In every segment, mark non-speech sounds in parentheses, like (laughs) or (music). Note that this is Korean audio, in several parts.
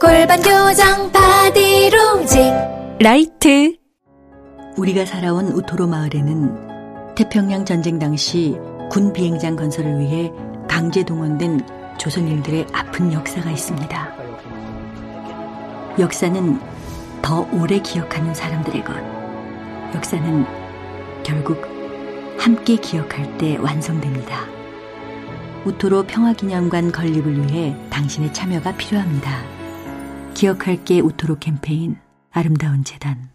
골반 교정 바디로직 라이트 우리가 살아온 우토로 마을에는 태평양 전쟁 당시 군 비행장 건설을 위해 강제 동원된 조선인들의 아픈 역사가 있습니다. 역사는 더 오래 기억하는 사람들의 것. 역사는 결국 함께 기억할 때 완성됩니다. 우토로 평화기념관 건립을 위해 당신의 참여가 필요합니다. 기억할게 우토로 캠페인 아름다운 재단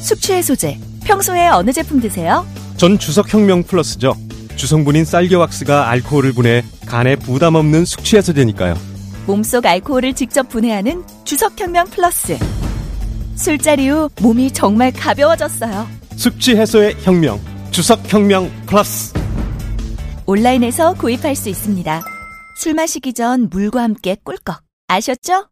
숙취해소제 평소에 어느 제품 드세요? 전 주석혁명 플러스죠. 주성분인 쌀겨왁스가 알코올을 분해 간에 부담 없는 숙취해소제니까요. 몸속 알코올을 직접 분해하는 주석혁명 플러스 술자리 후 몸이 정말 가벼워졌어요 숙취 해소의 혁명. 주석혁명 플러스. 온라인에서 구입할 수 있습니다 술 마시기 전 물과 함께 꿀꺽 아셨죠?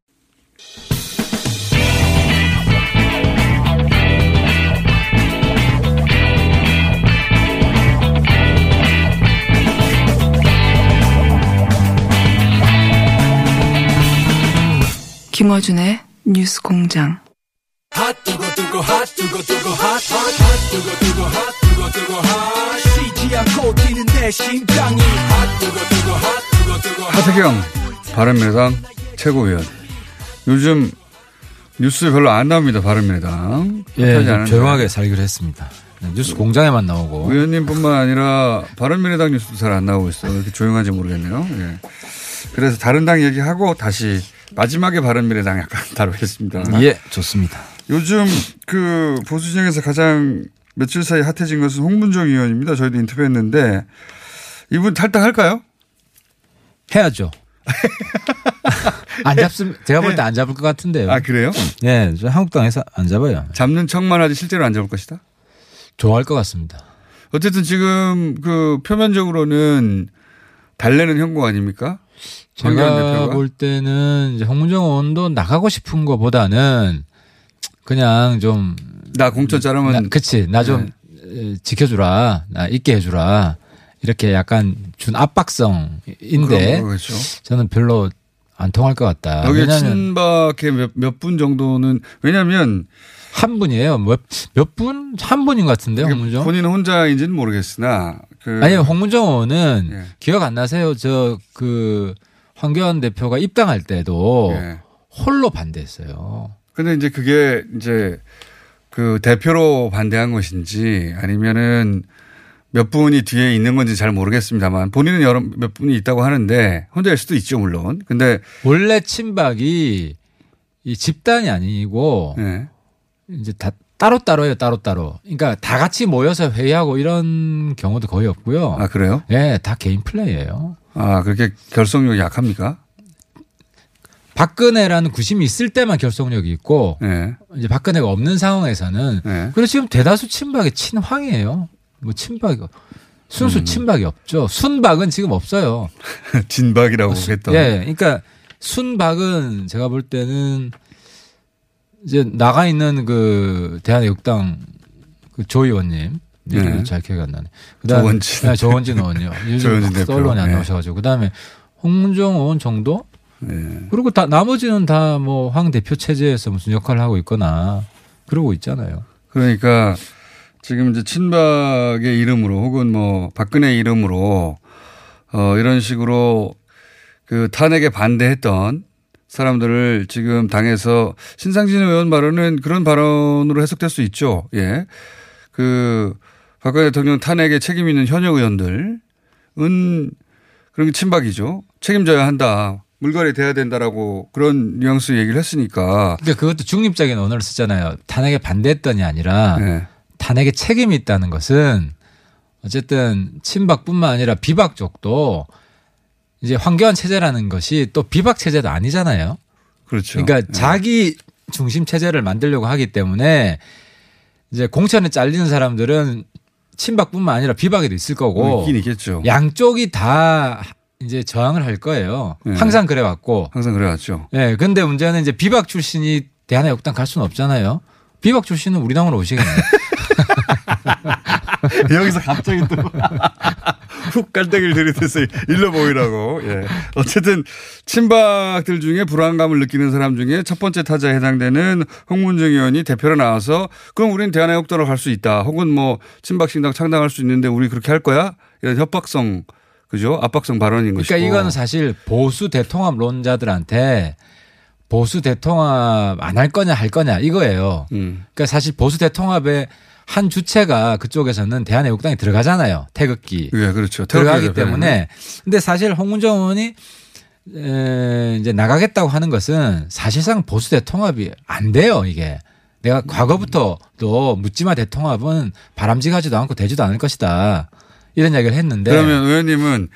김어준의 뉴스 공장. 하태경 바른미래당 최고위원. 요즘 뉴스 별로 안 나옵니다. 바른미래당. 예. 조용하게 살기로 했습니다. 네, 뉴스 공장에만 나오고. 의원님뿐만 아니라 바른미래당 뉴스도 잘 안 나오고 있어요. 이렇게 조용한지 모르겠네요. 예. 그래서 다른 당 얘기하고 다시 마지막에 바른미래당 약간 (laughs) 다루겠습니다. 예, 좋습니다. 요즘 그 보수 진영에서 가장 며칠 사이 핫해진 것은 홍문정 의원입니다. 저희도 인터뷰했는데 이분 탈당할까요? 해야죠. (laughs) 안 잡으면 제가 볼 때 안 잡을 것 같은데요. 아 그래요? 네, 저 한국당에서 안 잡아요. 잡는 척만 하지 실제로 안 잡을 것이다. 좋아할 것 같습니다. 어쨌든 지금 그 표면적으로는 달래는 형국 아닙니까? 제가? 볼 때는 이제 홍문정 의원도 나가고 싶은 것보다는 그냥 좀 나 공천 자르면 나, 그치 나좀 네. 지켜주라 나 있게 해주라 이렇게 약간 준 압박성인데 거겠죠. 저는 별로 안 통할 것 같다. 여기 친박의 몇분 정도는 왜냐하면 한 분이에요. 몇, 몇 분? 한 분인 것 같은데요, 홍문정? 본인 혼자인지는 모르겠으나 그 아니, 홍문정 의원은 예. 기억 안 나세요? 저, 그, 황교안 대표가 입당할 때도 예. 홀로 반대했어요. 근데 이제 그게 이제 그 대표로 반대한 것인지 아니면은 몇 분이 뒤에 있는 건지 잘 모르겠습니다만 본인은 여러 몇 분이 있다고 하는데 혼자일 수도 있죠 물론. 근데 원래 친박이 이 집단이 아니고 예. 이제 다 따로 따로예요, 따로 따로. 그러니까 다 같이 모여서 회의하고 이런 경우도 거의 없고요. 아 그래요? 예, 다 개인 플레이예요. 아 그렇게 결속력이 약합니까? 박근혜라는 구심이 있을 때만 결속력이 있고 예. 이제 박근혜가 없는 상황에서는 예. 그리고 지금 대다수 친박이 친황이에요. 뭐 친박이 순수 음. 친박이 없죠. 순박은 지금 없어요. (laughs) 진박이라고 수- 했던. 예, 그러니까 순박은 제가 볼 때는 이제 나가 있는 그 대한애국당 그조 의원님 이름이 네. 잘 기억이 안 나네. 그다음에 조원진. 네, 조원진 의원요. (laughs) 요즘 조원진 대표. 언론에 안 네. 나오셔가지고 그다음에 홍문정 의원 정도 예. 그리고 다 나머지는 다 뭐 황 대표 체제에서 무슨 역할을 하고 있거나 그러고 있잖아요. 그러니까 지금 이제 친박의 이름으로 혹은 뭐 박근혜 이름으로 어 이런 식으로 그 탄핵에 반대했던 사람들을 지금 당에서 신상진 의원 발언은 그런 발언으로 해석될 수 있죠. 예. 그 박근혜 대통령 탄핵에 책임 있는 현역 의원들은 그런 게 친박이죠. 책임져야 한다. 물갈이 돼야 된다라고 그런 뉘앙스 얘기를 했으니까. 그러니까 그것도 중립적인 언어를 쓰잖아요. 탄핵에 반대했던이 아니라 네. 탄핵에 책임이 있다는 것은 어쨌든 친박뿐만 아니라 비박 쪽도 이제 황교안 체제라는 것이 또 비박 체제도 아니잖아요. 그렇죠. 그러니까 예. 자기 중심 체제를 만들려고 하기 때문에 이제 공천에 잘리는 사람들은 친박뿐만 아니라 비박에도 있을 거고 있긴 있겠죠. 양쪽이 다 이제 저항을 할 거예요. 예. 항상 그래 왔고. 항상 그래 왔죠. 예. 근데 문제는 이제 비박 출신이 대한애국당 갈 수는 없잖아요. 비박 출신은 우리 당으로 오시겠네요. (laughs) (laughs) 여기서 갑자기 또 (laughs) 훅 깔때기를 들이대서 일러 보이라고. 예. 어쨌든 친박들 중에 불안감을 느끼는 사람 중에 첫 번째 타자에 해당되는 홍문정 의원이 대표로 나와서 그럼 우리는 대한애국당으로 갈 수 있다. 혹은 뭐 친박신당 창당할 수 있는데 우리 그렇게 할 거야? 이런 협박성 그죠? 압박성 발언인 그러니까 것이고. 이거는 사실 보수 대통합론자들한테 보수 대통합 안 할 거냐 할 거냐 이거예요. 음. 그러니까 사실 보수 대통합의 한 주체가 그쪽에서는 대한애국당에 들어가잖아요. 태극기. 예, 그렇죠. 들어가기 태극기 때문에. 근데 사실 홍문정 의원이 에, 이제 나가겠다고 하는 것은 사실상 보수 대통합이 안 돼요, 이게. 내가 과거부터도 묻지마 대통합은 바람직하지도 않고 되지도 않을 것이다. 이런 이야기를 했는데. 그러면 의원님은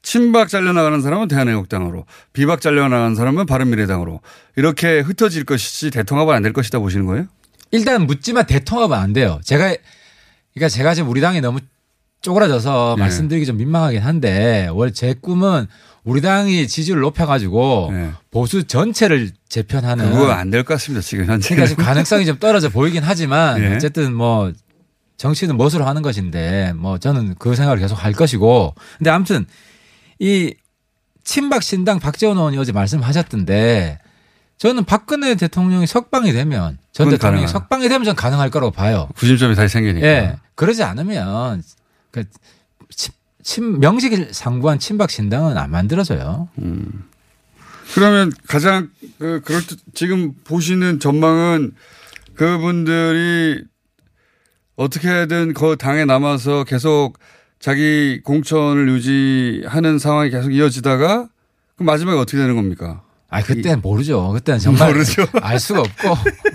친박 잘려나가는 사람은 대한애국당으로 비박 잘려나가는 사람은 바른미래당으로 이렇게 흩어질 것이지 대통합은 안 될 것이다 보시는 거예요? 일단 묻지마 대통합은 안 돼요. 제가 그러니까 제가 지금 우리 당이 너무 쪼그라져서 네. 말씀드리기 좀 민망하긴 한데 원래 제 꿈은 우리 당이 지지율을 높여가지고 네. 보수 전체를 재편하는 그거 안 될 것 같습니다. 지금 현재. 그러니까 지금 가능성이 좀 떨어져 보이긴 하지만 예. 어쨌든 뭐 정치는 멋으로 하는 것인데 뭐 저는 그 생각을 계속 할 것이고 근데 아무튼 이 친박 신당 박재원 의원이 어제 말씀하셨던데 저는 박근혜 대통령이 석방이 되면 전 대통령이. 석방이 되면 전 가능할 거라고 봐요. 구심점이 다시 생기니까. 예. 그러지 않으면 그 친, 친 명식을 상부한 친박 신당은 안 만들어져요. 그러면 가장 그 그럴 듯 지금 보시는 전망은 그분들이 어떻게든 그 당에 남아서 계속 자기 공천을 유지하는 상황이 계속 이어지다가 그 마지막에 어떻게 되는 겁니까? 아, 그때는 모르죠. 그때는 정말 모르죠. 알 수가 없고. (laughs)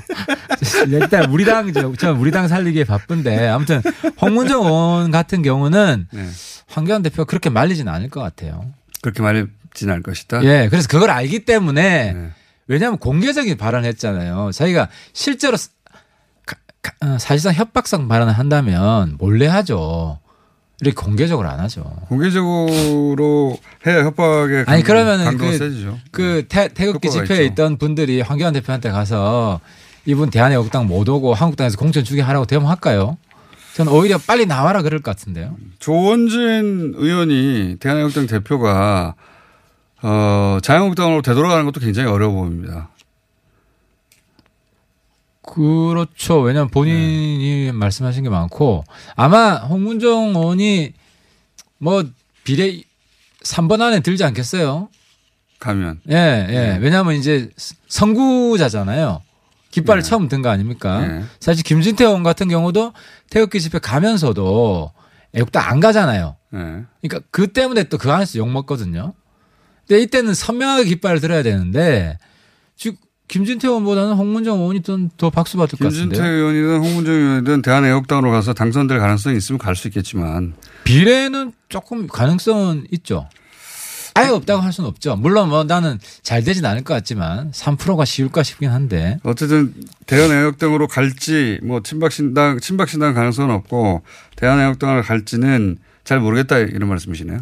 (laughs) 일단 우리 당, 저, 저 우리 당 살리기에 바쁜데 아무튼 홍문정 의원 같은 경우는 네. 황교안 대표가 그렇게 말리지는 않을 것 같아요. 그렇게 말진 않을 것이다. 예. 그래서 그걸 알기 때문에 네. 왜냐하면 공개적인 발언을 했잖아요. 자기가 실제로 어, 사실상 협박성 발언을 한다면 몰래 하죠. 이렇게 공개적으로 안 하죠. 공개적으로 해야 협박의 아니 강도가 그, 세지죠. 그 태, 태극기 집회에. 있던 분들이 황교안 대표한테 가서 이분 대한애국당 못 오고 한국당에서 공천 주게 하라고 대모할까요? 저는 오히려 빨리 나와라 그럴 것 같은데요. 조원진 의원이 대한민국당 대표가 어, 자유한국당으로 되돌아가는 것도 굉장히 어려워 보입니다. 그렇죠. 왜냐하면 본인이 말씀하신 게 많고 아마 홍문정 의원이 뭐 비례 3번 안에 들지 않겠어요? 가면. 예, 예. 왜냐하면 이제 선구자잖아요. 깃발을 네. 처음 든 거 아닙니까? 네. 사실 김진태 의원 같은 경우도 태극기 집회 가면서도 애국당 안 가잖아요. 네. 그러니까 그 때문에 또 그 안에서 욕 먹거든요. 근데 이때는 선명하게 깃발을 들어야 되는데 지금 김진태 의원보다는 홍문정 의원이 좀더 박수 받을 것 김진태 같은데요. 의원이든 홍문정 의원이든 대한애국당으로 가서 당선될 가능성이 있으면 갈 수 있겠지만 비례는 조금 가능성은 있죠. 아예 없다고 할 수는 없죠. 물론 뭐 나는 잘 되진 않을 것 같지만 3%가 쉬울까 싶긴 한데. 어쨌든 대한애국당으로 갈지 뭐 친박신당 친박신당 가능성은 없고 대한애국당을 갈지는 잘 모르겠다 이런 말씀이시네요.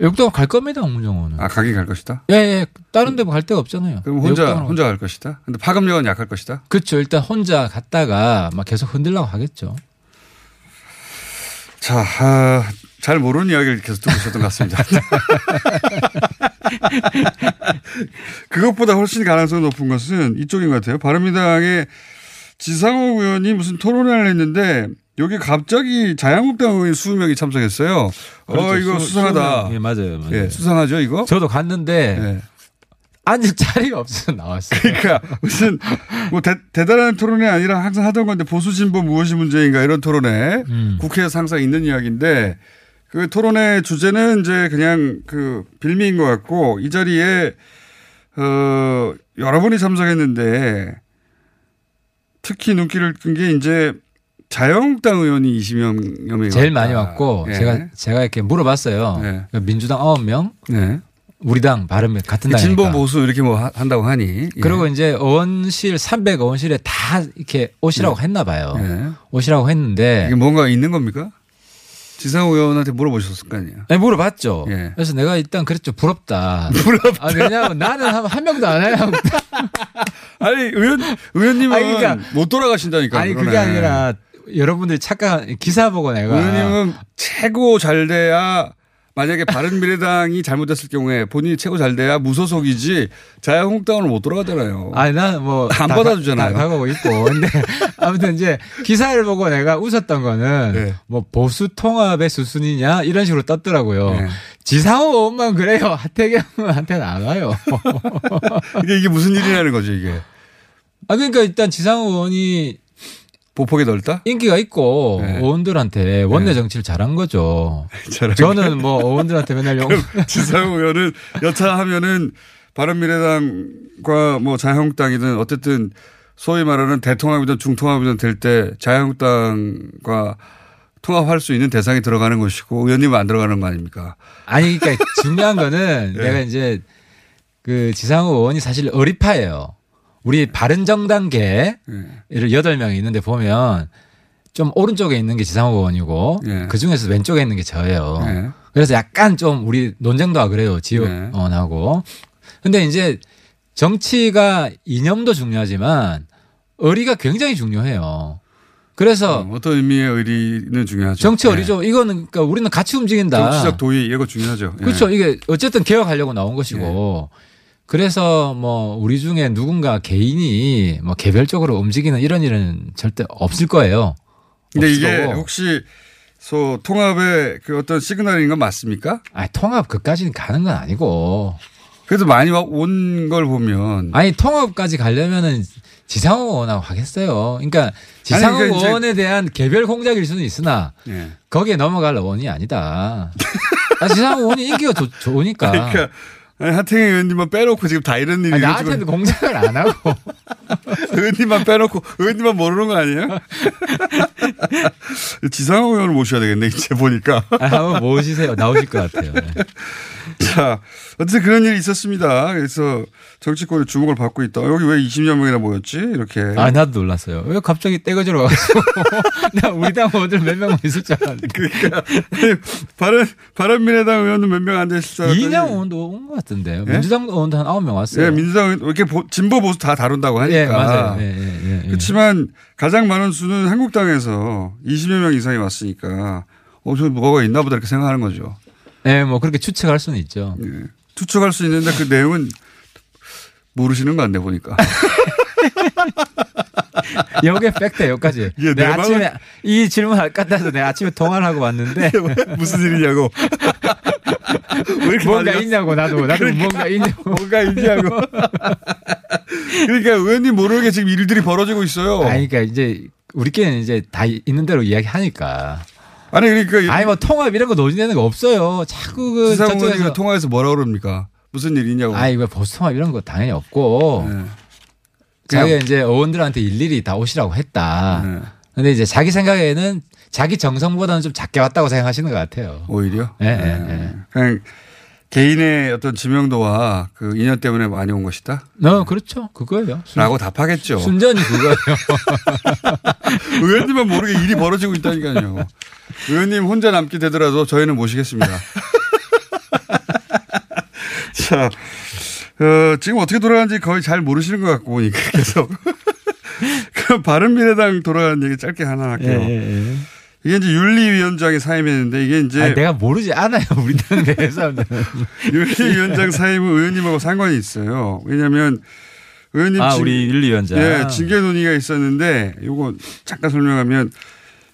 애국당 갈 겁니다, 홍문정 의원은. 아 가긴 갈 것이다. 예, 예. 다른 데갈 데가 없잖아요. 그럼 혼자. 혼자 갈 것이다. 근데 파급력은 약할 것이다. 그렇죠. 일단 혼자 갔다가 막 계속 흔들려고 하겠죠. 자, 아, 잘 모르는 이야기를 계속 듣고 있었던 것 같습니다. (laughs) 그것보다 훨씬 가능성이 높은 것은 이쪽인 것 같아요. 바른미당의 지상호 의원이 무슨 토론회를 했는데 여기 갑자기 자유한국당 의원 20명이 참석했어요. 어, 이거 수상하다. 예, 맞아요. 맞아요. 예, 수상하죠, 이거? 저도 갔는데 예. 앉을 자리가 없어서 나왔어요. 그러니까 무슨 뭐 대, 대단한 토론회 아니라 항상 하던 건데 보수 진보 무엇이 문제인가 이런 토론회 음. 국회에서 항상 있는 이야기인데 그 토론회 주제는 이제 그냥 그 빌미인 것 같고 이 자리에 어 여러 분이 참석했는데 특히 눈길을 끈 게 이제 자유한국당 의원이 20여 명이 제일 많이 왔고 예. 제가 제가 이렇게 물어봤어요. 네. 민주당 9명, 네. 우리 당 바른 같은 그 당이니까. 진보 보수 이렇게 뭐 하- 한다고 하니. 예. 그리고 이제 의원실 300 의원실에 다 이렇게 오시라고 했나 봐요. 예. 오시라고 했는데 이게 뭔가 있는 겁니까? 지상호 의원한테 물어보셨을 거 아니에요. 네, 물어봤죠. 예. 그래서 내가 일단 그랬죠. 부럽다. (laughs) 부럽다. 아, 왜냐하면 나는 한, 한 명도 안 해요. (laughs) 아니 의원 의원님은 아니, 그러니까- 못 돌아가신다니까. 아니 그게 그러네. 아니라 여러분들이 착각 기사 보고 내가 의원님은 최고 잘 돼야 만약에 바른미래당이 잘못됐을 경우에 본인이 최고 잘 돼야 무소속이지 자유한국당으로 못 돌아가잖아요. 아니 나는 뭐안 받아주잖아요. 가고 있고 근데 (laughs) 아무튼 이제 기사를 보고 내가 웃었던 거는 네. 뭐 보수 통합의 수순이냐 이런 식으로 떴더라고요. 네. 지상호 의원만 그래요. 하태경한테는 안 와요. 이게 이게 무슨 일이라는 거죠 이게 아 그러니까 일단 지상호 의원이 보폭이 넓다? 인기가 있고 네. 의원들한테 원내 정치를 잘한 거죠. (laughs) 잘한 저는 뭐 의원들한테 맨날 용 지상호 의원은 여차하면은 바른미래당과 뭐 자유한국당이든 어쨌든 소위 말하는 대통합이든 중통합이든 될 때 자유한국당과 통합할 수 있는 대상이 들어가는 것이고 의원님은 안 들어가는 거 아닙니까? 아니 그러니까 (laughs) 중요한 거는 네. 내가 이제 그 지상호 의원이 사실 어리파예요. 우리 바른 정당계 예. 를 여덟 명이 있는데 보면 좀 오른쪽에 있는 게 지상호 의원이고 예. 그 중에서 왼쪽에 있는 게 저예요. 예. 그래서 약간 좀 우리 논쟁도 그래요. 네. 지원하고. 근데 이제 정치가 이념도 중요하지만 의리가 굉장히 중요해요. 그래서 어, 어떤 의미의 의리는 중요하죠. 정치 예. 의리죠. 이거는 그러니까 우리는 같이 움직인다. 정치적 도의 이거 중요하죠. 예. 그렇죠. 이게 어쨌든 개혁하려고 나온 것이고. 그래서 뭐 우리 중에 누군가 개인이 뭐 개별적으로 움직이는 이런 일은 절대 없을 거예요. 근데 없을 이게 거고. 혹시 소 통합의 그 어떤 시그널인 건 맞습니까? 아니, 통합 그까지는 가는 건 아니고. 그래도 많이 온 걸 보면 아니 통합까지 가려면은 지상호 의원하고 하겠어요. 그러니까 지상호 그러니까 이제- 의원에 대한 개별 공작일 수는 있으나 예. 거기에 넘어갈 의원이 아니다. 아, 지상호 의원이 인기가 좋, 좋으니까. 그러니까 아니, 하태경 의원님만 빼놓고 지금 다 이런 일이 나한테는 공작을 안 하고. (laughs) 의원님만 빼놓고 의원님만 모르는 거 아니에요? (laughs) 지상호 의원을 모셔야 되겠네 이제 보니까. 아, 한번 모시세요. 나오실 것 같아요. 네. 자 어쨌든 그런 일이 있었습니다. 그래서 정치권의 주목을 받고 있다. 여기 왜 20여 명이나 모였지? 이렇게. 아, 나도 놀랐어요. 왜 갑자기 떼거지러 와가지고. (laughs) 나 우리 당 의원들 몇명 있을 줄 알았는데. 그러니까 바른 바른미래당 의원은 몇 명 안 됐을 줄 알았더니 이인영 의원도 온 것 같은데요. 민주당 의원도 한 9명 왔어요. 예, 민주당 이렇게 보- 진보 보수 다 다룬다고 하니까. 예, 맞아요. 예, 예, 예, 예. 그렇지만 가장 많은 수는 한국당에서 20여 명 이상이 왔으니까 어, 저 뭐가 있나 보다 이렇게 생각하는 거죠. 예, 뭐 그렇게 추측할 수는 있죠. 예. 추측할 수 있는데 그 내용은 모르시는 거 같네 보니까. 여기에 팩트 여기까지. 이게 내내 아침에 이 질문 할까 해서 내가 아침에 통화를 하고 왔는데 (laughs) 무슨 일이냐고. 왜 (laughs) 이렇게 뭔가 많이 있냐고 나도 나도 뭔가 있냐고. (laughs) 뭔가 있냐고. 그러니까 의원님 모르게 지금 일들이 벌어지고 있어요. 아니 그러니까 이제 우리끼리는 이제 다 있는 대로 이야기하니까. 아니 그러니까 아니 뭐 통합 이런 거 논의되는 거 없어요. 자꾸 그 의원이 통화해서 뭐라 그럽니까? 무슨 일이냐고. 아이 뭐 보수 통합 이런 거 당연히 없고 네. 자기가 이제 의원들한테 일일이 다 오시라고 했다. 네. 근데 이제 자기 생각에는 자기 정성보다는 좀 작게 왔다고 생각하시는 것 같아요. 오히려. 예, 예, 네. 그냥 개인의 어떤 지명도와 그 인연 때문에 많이 온 것이다. 어, 그렇죠. 그거예요. 순- 라고 답하겠죠. 순전히 그거예요. (laughs) 의원님은 모르게 일이 벌어지고 있다니까요. 의원님 혼자 남게 되더라도 저희는 모시겠습니다. (laughs) 자, 어, 지금 어떻게 돌아가는지 거의 잘 모르시는 것 같고 보니까 계속. (laughs) 그럼 바른미래당 돌아가는 얘기 짧게 하나 할게요. 이게 이제 윤리위원장이 사임했는데 이게 이제 아니, 내가 모르지 않아요. 우리 당 내 사람들은. (laughs) 윤리위원장 사임은 의원님하고 상관이 있어요. 왜냐하면 의원님 아, 징- 우리 윤리위원장. 예, 징계 논의가 있었는데 요거 잠깐 설명하면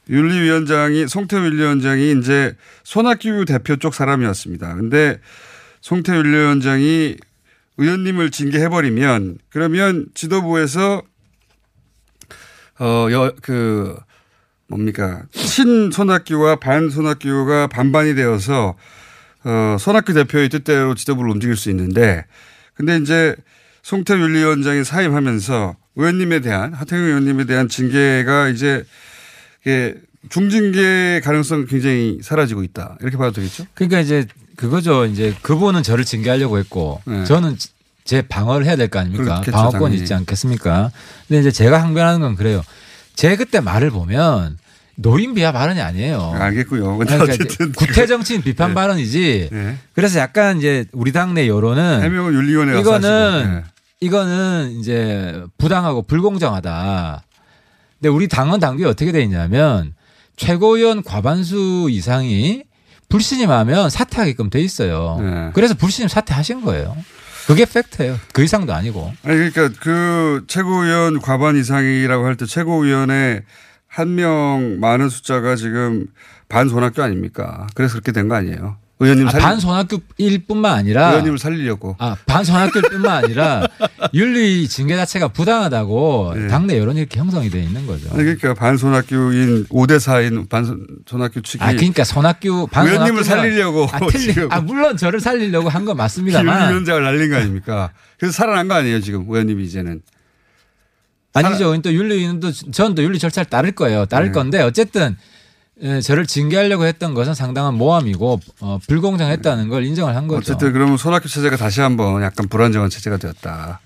윤리위원장이 송태 윤리위원장이 이제 손학규 대표 쪽 사람이었습니다. 근데 송태 윤리위원장이 의원님을 징계해버리면 그러면 지도부에서 어그 뭡니까 친 손학규와 반 손학규가 반반이 되어서 어 손학규 대표의 뜻대로 지도부를 움직일 수 있는데 근데 이제 송태 윤리위원장이 사임하면서 의원님에 대한 하태경 의원님에 대한 징계가 이제 이게 중징계 가능성 굉장히 사라지고 있다 이렇게 봐도 되겠죠? 그러니까 이제 그거죠. 이제 그분은 저를 징계하려고 했고 네. 저는 제 방어를 해야 될 거 아닙니까? 그렇겠죠, 방어권이 당연히. 있지 않겠습니까? 근데 이제 제가 항변하는 건 그래요. 제 그때 말을 보면 노인 비하 발언이 아니에요. 알겠고요. 그러니까 구태 정치인 비판 네. 발언이지. 네. 그래서 약간 이제 우리 당내 여론은 해명은 윤리위원회가 이거는 이거는 이제 부당하고 불공정하다. 근데 우리 당원 당규에 어떻게 돼 있냐면 최고위원 과반수 이상이 불신임하면 사퇴하게끔 돼 있어요. 네. 그래서 불신임 사퇴하신 거예요. 그게 팩트예요. 그 이상도 아니고. 아니 그러니까 그 최고위원 과반 이상이라고 할 때 최고위원회 한명 많은 숫자가 지금 반손학교 아닙니까? 그래서 그렇게 된 거 아니에요? 의원님 아, 살리 반손학교일 뿐만 아니라 의원님을 살리려고. 아, 반손학교일 뿐만 아니라 (laughs) 윤리 징계 자체가 부당하다고 네. 당내 여론이 이렇게 형성이 돼 있는 거죠. 아니 그러니까 반손학교인 5대 4인 반손학교 측이 아, 그러니까 반 의원님을 살리려고 아, 틀리, 아, 물론 저를 살리려고 한 건 맞습니다만. 윤리위원장을 날린 거 아닙니까? 그래서 살아난 거 아니에요 지금 의원님이 이제는. 아니죠. 또 윤리는 또, 전 또 윤리 절차를 따를 거예요. 따를 네. 건데 어쨌든 예, 저를 징계하려고 했던 것은 상당한 모함이고 어, 불공정했다는 걸 인정을 한 거죠. 어쨌든 그러면 손학규 체제가 다시 한번 약간 불안정한 체제가 되었다.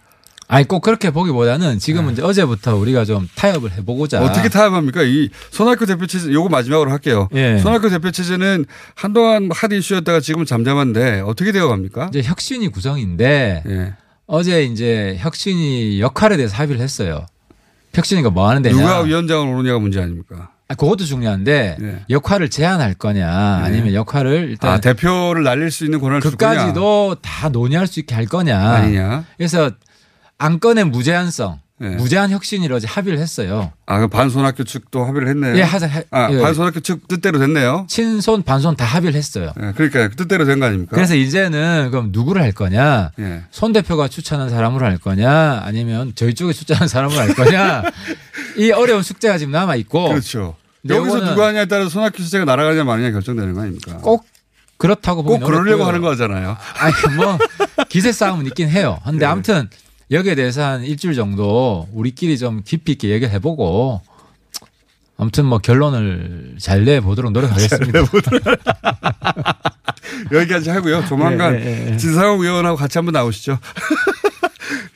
아니 꼭 그렇게 보기보다는 지금은 이제 어제부터 우리가 좀 타협을 해보고자. 네. 어떻게 타협합니까? 이 손학규 대표 체제, 요거 마지막으로 할게요. 예. 손학규 대표 체제는 한동안 핫 이슈였다가 지금은 잠잠한데 어떻게 되어 갑니까? 이제 혁신이 구성인데 예. 어제 이제 혁신이 역할에 대해서 합의를 했어요. 혁신이가 뭐 하는 데냐. 누가 위원장을 오느냐가 문제 아닙니까? 아, 그것도 중요한데 예. 역할을 제한할 거냐 아니면 역할을 일단 아, 대표를 날릴 수 있는 권한을? 그까지도 다 논의할 수 있게 할 거냐. 아니냐? 그래서 안건의 무제한성, 예. 무제한 혁신이로 어제 합의를 했어요. 아, 그 반손학규 측도 합의를 했네요. 예, 하자. 해- 아, 예. 반손학규 측 뜻대로 됐네요. 친손, 반손 다 합의를 했어요. 예, 그러니까 그 뜻대로 된 거 아닙니까? 그래서 이제는 그럼 누구를 할 거냐? 예. 손 대표가 추천한 사람으로 할 거냐? 아니면 저희 쪽에 (laughs) 추천한 사람으로 할 거냐? 이 어려운 숙제가 지금 남아 있고 그렇죠. 여기서 누가 하냐에 따라서 손학규 체제가 날아가냐 마느냐 결정되는 거 아닙니까? 꼭 그렇다고 꼭 보기는 그러려고. 하는 거잖아요. (laughs) 아니 뭐 기세 싸움은 있긴 해요. 근데 네. 아무튼 여기에 대해서 한 일주일 정도 우리끼리 좀 깊이 있게 얘기를 해보고 아무튼 뭐 결론을 잘 내보도록 노력하겠습니다. (laughs) 여기까지 하고요. 조만간 예, 예, 예. 진상호 의원하고 같이 한번 나오시죠. (laughs)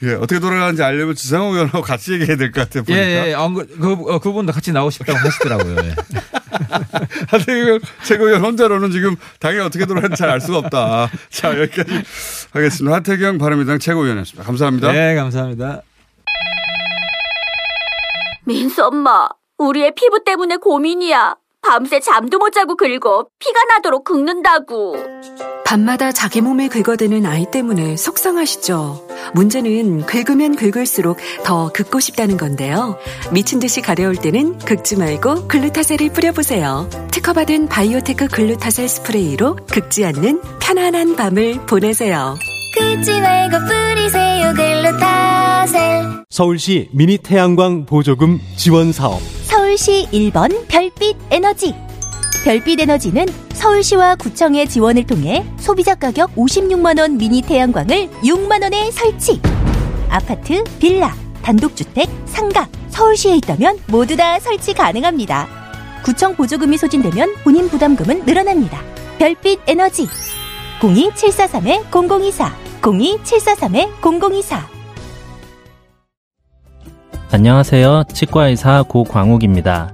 예, 어떻게 돌아가는지 알려면 진상호 의원하고 같이 얘기해야 될 것 같아요. 예, 보니까. 예, 안 그, 그, 어, 그분도 같이 나오고 싶다고 하시더라고요. 예. (laughs) 하태경 최고위원 혼자로는 지금 당이 어떻게 돌아가는지 잘 알 수가 없다. (laughs) 자, 여기까지 하겠습니다. 하태경 바른미래당 최고위원이었습니다. 감사합니다. 네, 감사합니다. 민수 엄마, 우리 애 피부 때문에 고민이야. 밤새 잠도 못 자고 긁어 피가 나도록 긁는다고. 밤마다 자기 몸에 긁어대는 아이 때문에 속상하시죠? 문제는 긁으면 긁을수록 더 긁고 싶다는 건데요. 미친 듯이 가려울 때는 긁지 말고 글루타셀을 뿌려보세요. 특허받은 바이오테크 글루타셀 스프레이로 긁지 않는 편안한 밤을 보내세요. 긁지 말고 뿌리세요 글루타셀 서울시 미니 태양광 보조금 지원 사업. 서울시 1번 별빛 에너지. 별빛 에너지는 서울시와 구청의 지원을 통해 소비자 가격 56만원 미니 태양광을 6만원에 설치. 아파트, 빌라, 단독주택, 상가, 서울시에 있다면 모두 다 설치 가능합니다. 구청 보조금이 소진되면 본인 부담금은 늘어납니다. 별빛 에너지. 02743-0024, 02743-0024. 안녕하세요. 치과의사 고광욱입니다.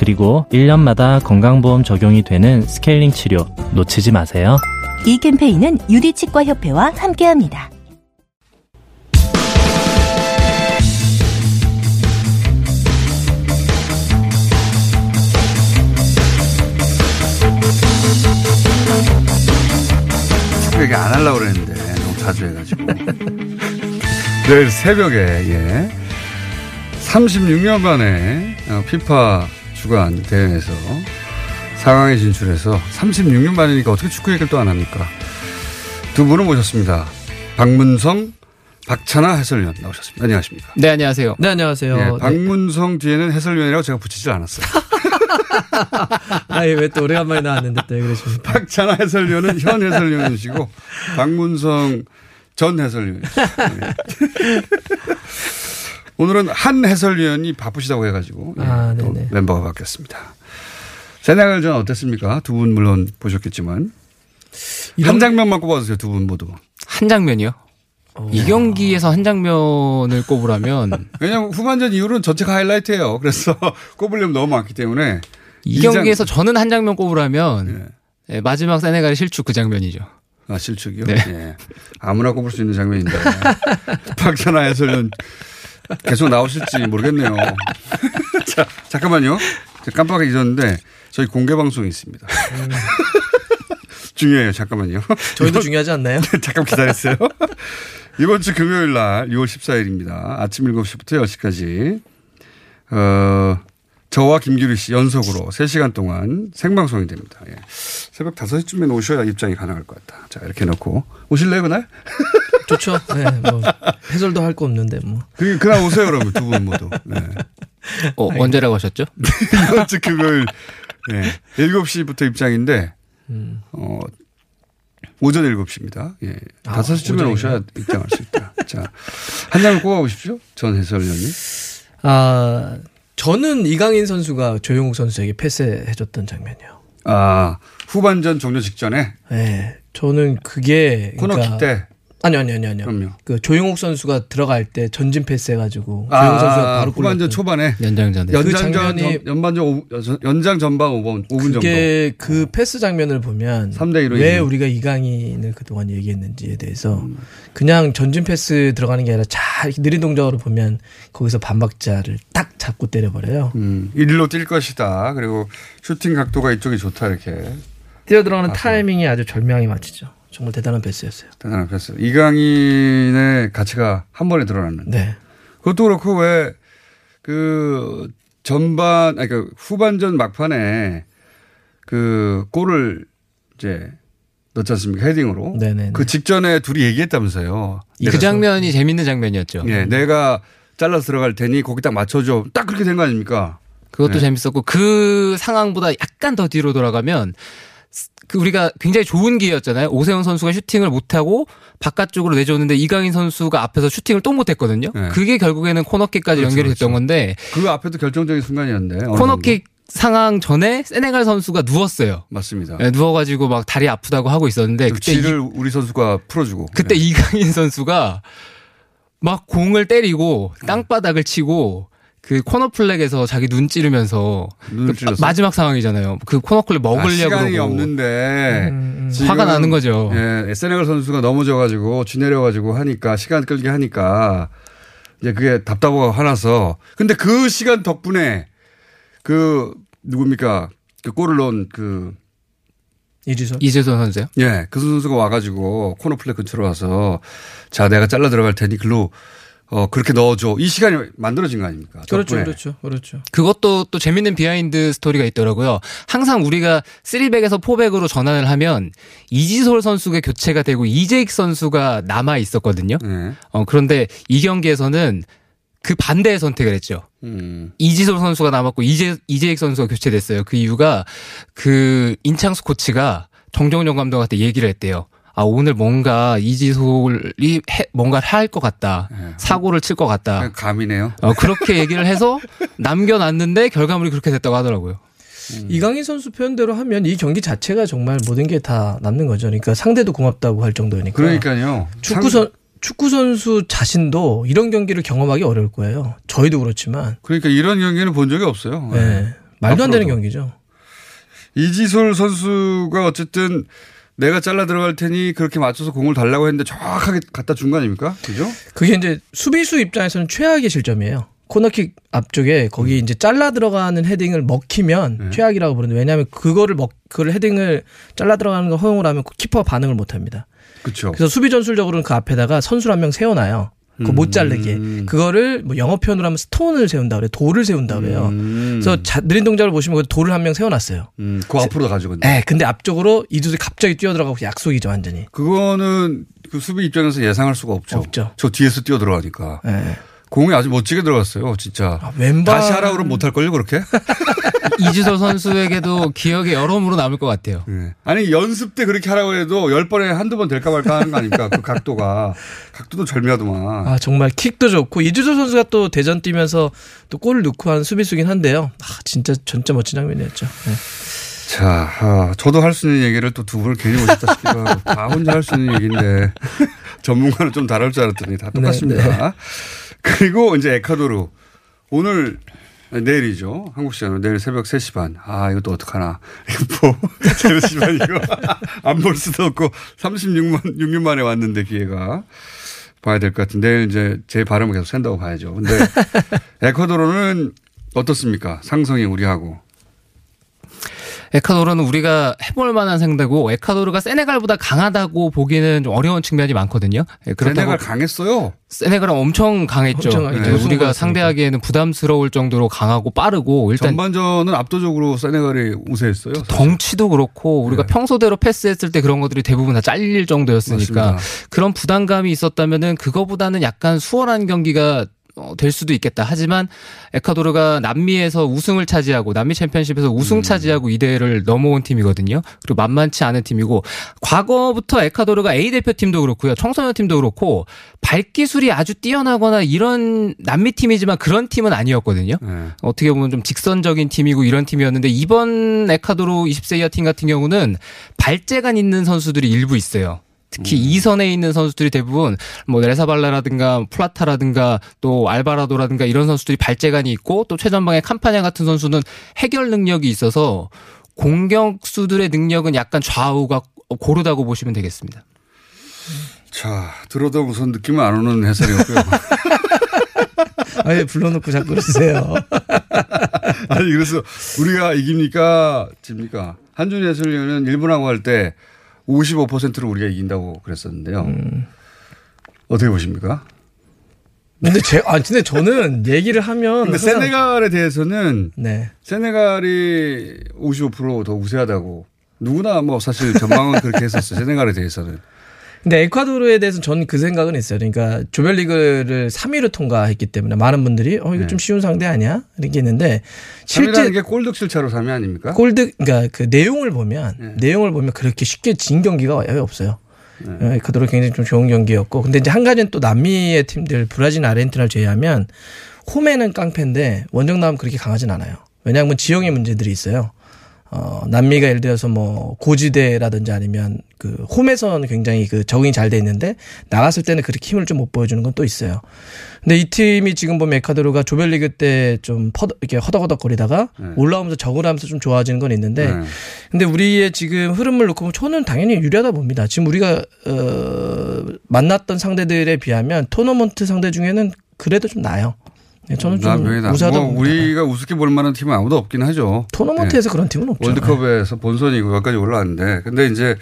그리고 1년마다 건강보험 적용이 되는 스케일링 치료 놓치지 마세요. 이 캠페인은 유디치과협회와 함께합니다. 새벽에 안 하려고 그랬는데 너무 자주 해가지고. (laughs) 내일 새벽에, 예. 36년 만에 어, 피파 주간 대회에서 상황에 진출해서 36년 만이니까 어떻게 축구 얘기를 또 안 합니까? 두 분을 모셨습니다. 박문성, 박찬아 해설위원 나오셨습니다. 안녕하십니까? 네, 안녕하세요. 네, 안녕하세요. 예, 네. 박문성 뒤에는 해설위원이라고 제가 붙이질 않았어요. (laughs) 아니, 왜또 오래간만에 나왔는데 또왜 그러십니까? 박찬아 해설위원은 현 해설위원이시고 박문성 전 해설위원이시죠. 예. (laughs) 오늘은 한 해설위원이 바쁘시다고 해가지고 예, 아, 또 네네. 멤버가 바뀌었습니다. 세네갈전 어땠습니까? 두 분 물론 보셨겠지만 한 장면만 꼽아주세요. 두 분 모두. 한 장면이요? 이 경기에서 한 장면을 꼽으라면 (laughs) 왜냐하면 후반전 이후로는 전체가 하이라이트예요. 그래서 (laughs) 꼽으려면 너무 많기 때문에 이 장- 경기에서 저는 한 장면 꼽으라면 예, 마지막 세네갈 실축 그 장면이죠. 아, 실축이요? 네. 예. 아무나 꼽을 수 있는 장면인데. (laughs) 박찬아 해설위원 계속 나오실지 모르겠네요. 자, 잠깐만요. 깜빡 잊었는데 저희 공개 방송이 있습니다. (laughs) 중요해요. 잠깐만요. 저희도 중요하지 않나요? 잠깐 기다렸어요. 이번 주 금요일 날 6월 14일입니다. 아침 7시부터 10시까지 어, 저와 김규리 씨 연속으로 3시간 동안 생방송이 됩니다. 예. 새벽 5시쯤에 오셔야 입장이 가능할 것 같다. 자, 이렇게 놓고 오실래요, 그날? (laughs) 좋죠. 네, 뭐 해설도 할 거 없는데 뭐. 그, 그날 오세요, 그러면 두 분 모두. 네. 어, 언제라고 하셨죠? (laughs) 이번 주 금요일 네. 7시부터 입장인데 음. 어, 오전 7시입니다. 예. 아, 5시쯤에 오전이네요. 오셔야 입장할 수 있다. 자, 한 장을 꼽아보십시오. 전 해설위원님. 아, 저는 이강인 선수가 조용욱 선수에게 패스해줬던 장면이요. 아, 후반전 종료 직전에 네, 저는 그게 그러니까 때. 아니요, 아니요. 아니요. 그럼요. 그 조용욱 선수가 들어갈 때 전진 패스 해가지고 아, 조용욱 선수가 바로 골 후반전. 초반에 연장전에. 그 연장전 장면이 연반전 오- 연장 전방 5분 5분 정도. 그게 그 패스 장면을 보면 3대 1로 왜 이기는. 우리가 이강인을 그동안 얘기했는지에 대해서 그냥 전진 패스 들어가는 게 아니라 잘 느린 동작으로 보면 거기서 반박자를 딱 잡고 때려버려요. 음, 일로 뛸 것이다. 그리고 슈팅 각도가 이쪽이 좋다 이렇게 뛰어 들어가는 타이밍이 아주 절묘하게 맞히죠. 정말 대단한 패스였어요. 대단한 패스. 이강인의 가치가 한 번에 드러났는데. 네. 그것도 그렇고 왜 그 전반 아니 그 후반전 막판에 그 골을 이제 넣지 않습니까 헤딩으로. 네네. 그 직전에 둘이 얘기했다면서요. 그 장면이 재밌는 장면이었죠. 예, 내가 잘라서 들어갈 테니 거기 딱 맞춰줘. 딱 그렇게 된 거 아닙니까? 그것도 네. 재밌었고 그 상황보다 약간 더 뒤로 돌아가면 그 우리가 굉장히 좋은 기회였잖아요. 오세훈 선수가 슈팅을 못하고 바깥쪽으로 내줬는데 이강인 선수가 앞에서 슈팅을 또 못했거든요. 네. 그게 결국에는 코너킥까지 그렇죠, 연결이 됐던 건데 그 앞에도 결정적인 순간이었는데. 코너킥 상황 전에 세네갈 선수가 누웠어요. 맞습니다. 네, 누워가지고 막 다리 아프다고 하고 있었는데 그때 이, 우리 선수가 풀어주고. 그때 네. 이강인 선수가 막 공을 때리고 땅바닥을 치고 그 코너 플래그에서 자기 눈 찌르면서 그? 마지막 상황이잖아요. 그 코너 플래그 아, 먹으려고 시간이 그러고. 없는데 음, 지금, 화가 나는 거죠. 예, 세네갈 선수가 넘어져가지고 쥐내려가지고 하니까 시간 끌게 하니까 이제 그게 답답하고 화나서 근데 그 시간 덕분에 그 누굽니까 그 골을 넣은 그 이지솔. 이지솔 선수요? 예, 그 선수가 와가지고 코너 플래그 근처로 와서 자 내가 잘라 들어갈 테니 글로 어 그렇게 넣어줘 이 시간이 만들어진 거 아닙니까? 그렇죠, 덕분에. 그렇죠, 그렇죠. 그것도 또 재밌는 비하인드 스토리가 있더라고요. 항상 우리가 3백에서 4백으로 전환을 하면 이지솔 선수가 교체가 되고 이재익 선수가 남아 있었거든요. 예. 어, 그런데 이 경기에서는 그 반대의 선택을 했죠. 음. 이지솔 선수가 남았고 이재, 이재익 선수가 교체됐어요. 그 이유가 그 인창수 코치가 정정용 감독한테 얘기를 했대요. 아 오늘 뭔가 이지솔이 해- 뭔가를 할 것 같다. 사고를 칠 것 같다. 그냥 감이네요. 어, 그렇게 얘기를 해서 (laughs) 남겨놨는데 결과물이 그렇게 됐다고 하더라고요. 이강인 선수 표현대로 하면 이 경기 자체가 정말 모든 게 다 남는 거죠. 그러니까 상대도 고맙다고 할 정도니까. 그러니까요. 축구 선 축구 선수 자신도 이런 경기를 경험하기 어려울 거예요. 저희도 그렇지만. 그러니까 이런 경기는 본 적이 없어요. 네. 말도 안 되는 앞으로도. 경기죠. 이지솔 선수가 어쨌든 내가 잘라 들어갈 테니 그렇게 맞춰서 공을 달라고 했는데 정확하게 갖다 준 거 아닙니까? 그죠? 그게 이제 수비수 입장에서는 최악의 실점이에요. 코너킥 앞쪽에 거기 이제 잘라 들어가는 헤딩을 먹히면 최악이라고 부르는데 왜냐하면 그거를 먹 그걸 헤딩을 잘라 들어가는 걸 허용을 하면 키퍼가 반응을 못 합니다. 그렇죠. 그래서 수비 전술적으로는 그 앞에다가 선수 한 명 세워놔요. 그거 못 자르게. 음. 그거를 뭐 영어 표현으로 하면 스톤을 세운다 그래요. 돌을 세운다 그래요. 음. 그래서 자, 느린 동작을 보시면 그 돌을 한 명 세워놨어요. 음, 그 앞으로 가지고. 네, 근데 앞쪽으로 이두들이 갑자기 뛰어들어가고 약속이죠, 완전히. 그거는 그 수비 입장에서 예상할 수가 없죠. 없죠. 저 뒤에서 뛰어 들어가니까. 네. 공이 아주 멋지게 들어갔어요, 진짜. 왼발 다시 하라 그러면 못할 걸요, 그렇게? (laughs) 이주서 선수에게도 기억에 여러모로 남을 것 같아요. 네. 아니, 연습 때 그렇게 하라고 해도 열 번에 한두 번 될까 말까 하는 거 아닙니까? 그 각도가. 각도도 절묘하더만. 아, 정말 킥도 좋고 이주조 선수가 또 대전 뛰면서 또 골을 넣고 한 수비수긴 한데요. 아, 진짜 진짜 멋진 장면이었죠. 네. 자, 아, 저도 할 수 있는 얘기를 또 두 분을 괜히 모셨다 싶기도 하고 다 혼자 할 수 있는 얘기인데 (laughs) 전문가는 좀 다를 줄 알았더니 다 똑같습니다. 네, 네. 그리고 이제 에콰도르 오늘 내일이죠. 한국 시간으로 내일 새벽 3시 반. 아, 이것도 어떡하나. 이거 뭐, (laughs) 3시 반 이거 (laughs) 안 볼 수도 없고 36만, 6년 만에 왔는데 기회가 봐야 될 것 같은데 내일 이제 제 발음을 계속 샌다고 봐야죠. 근데 (laughs) 에콰도르는 어떻습니까? 상성이 우리하고. 에콰도르는 우리가 해볼 만한 상대고 에콰도르가 세네갈보다 강하다고 보기는 좀 어려운 측면이 많거든요. 예, 세네갈 강했어요. 세네갈은 엄청 강했죠. 엄청 우승 우리가. 상대하기에는 부담스러울 정도로 강하고 빠르고 일단 전반전은 압도적으로 세네갈이 우세했어요. 사실. 덩치도 그렇고 우리가 네. 평소대로 패스했을 때 그런 것들이 대부분 다 잘릴 정도였으니까 맞습니다. 그런 부담감이 있었다면은 그거보다는 약간 수월한 경기가 어, 될 수도 있겠다. 하지만 에콰도르가 남미에서 우승을 차지하고 남미 챔피언십에서 우승 음. 차지하고 이대를 넘어온 팀이거든요. 그리고 만만치 않은 팀이고 과거부터 에콰도르가 A 대표팀도 그렇고요. 청소년 팀도 그렇고 발기술이 아주 뛰어나거나 이런 남미 팀이지만 그런 팀은 아니었거든요. 네. 어떻게 보면 좀 직선적인 팀이고 이런 팀이었는데 이번 에콰도르 20세 이하 팀 같은 경우는 발재간 있는 선수들이 일부 있어요. 특히 음. 이선에 있는 선수들이 대부분 뭐 레사발라라든가 플라타라든가 또 알바라도라든가 이런 선수들이 발재간이 있고 또 최전방에 캄파냐 같은 선수는 해결 능력이 있어서 공격수들의 능력은 약간 좌우가 고르다고 보시면 되겠습니다. 자, 들어도 우선 느낌은 안 오는 해설이었고요. (laughs) 아예 불러놓고 자꾸 그러세요. (laughs) 아니, 그래서 우리가 이깁니까? 집니까? 한준 해설위원은 일본하고 할 때 55%로 우리가 이긴다고 그랬었는데요. 음. 어떻게 보십니까? 근데 제, 아, 근데 저는 얘기를 하면. 근데 세네갈에 대해서는 네. 세네갈이 55%더 우세하다고 누구나 뭐 사실 전망은 그렇게 했었어요. 세네갈에 대해서는. 근데 에콰도르에 대해서는 저는 그 생각은 있어요. 그러니까 조별리그를 3위로 통과했기 때문에 많은 분들이 어 이거 좀 쉬운 상대 아니야? 이렇게 했는데 실제 실제 게 골득실 차로 3위 아닙니까? 골드 그러니까 그 내용을 보면 내용을 보면 그렇게 쉽게 진 경기가 거의 없어요. 어, 에콰도르 굉장히 좀 좋은 경기였고 근데 이제 한 가지는 또 남미의 팀들 브라질, 아르헨티나를 제외하면 홈에는 깡패인데 원정 나오면 그렇게 강하진 않아요. 왜냐하면 지형의 문제들이 있어요. 어, 남미가 예를 들어서 뭐 고지대라든지 아니면 그 홈에서는 굉장히 그 적응이 잘 돼 있는데 나갔을 때는 그렇게 힘을 좀 못 보여주는 건 또 있어요. 근데 이 팀이 지금 보면 에콰도르가 조별리그 때 좀 이렇게 허덕허덕거리다가 네. 올라오면서 적응을 하면서 좀 좋아지는 건 있는데 네. 근데 우리의 지금 흐름을 놓고 보면 초는 당연히 유리하다 봅니다. 지금 우리가 어 만났던 상대들에 비하면 토너먼트 상대 중에는 그래도 좀 나아요. 네, 저는 좀. 우세하다 뭐. 우리가 우습게 볼 만한 팀은 아무도 없긴 하죠. 토너먼트에서 그런 팀은 없죠. 월드컵에서 본선이고 여기까지 올라왔는데 근데 이제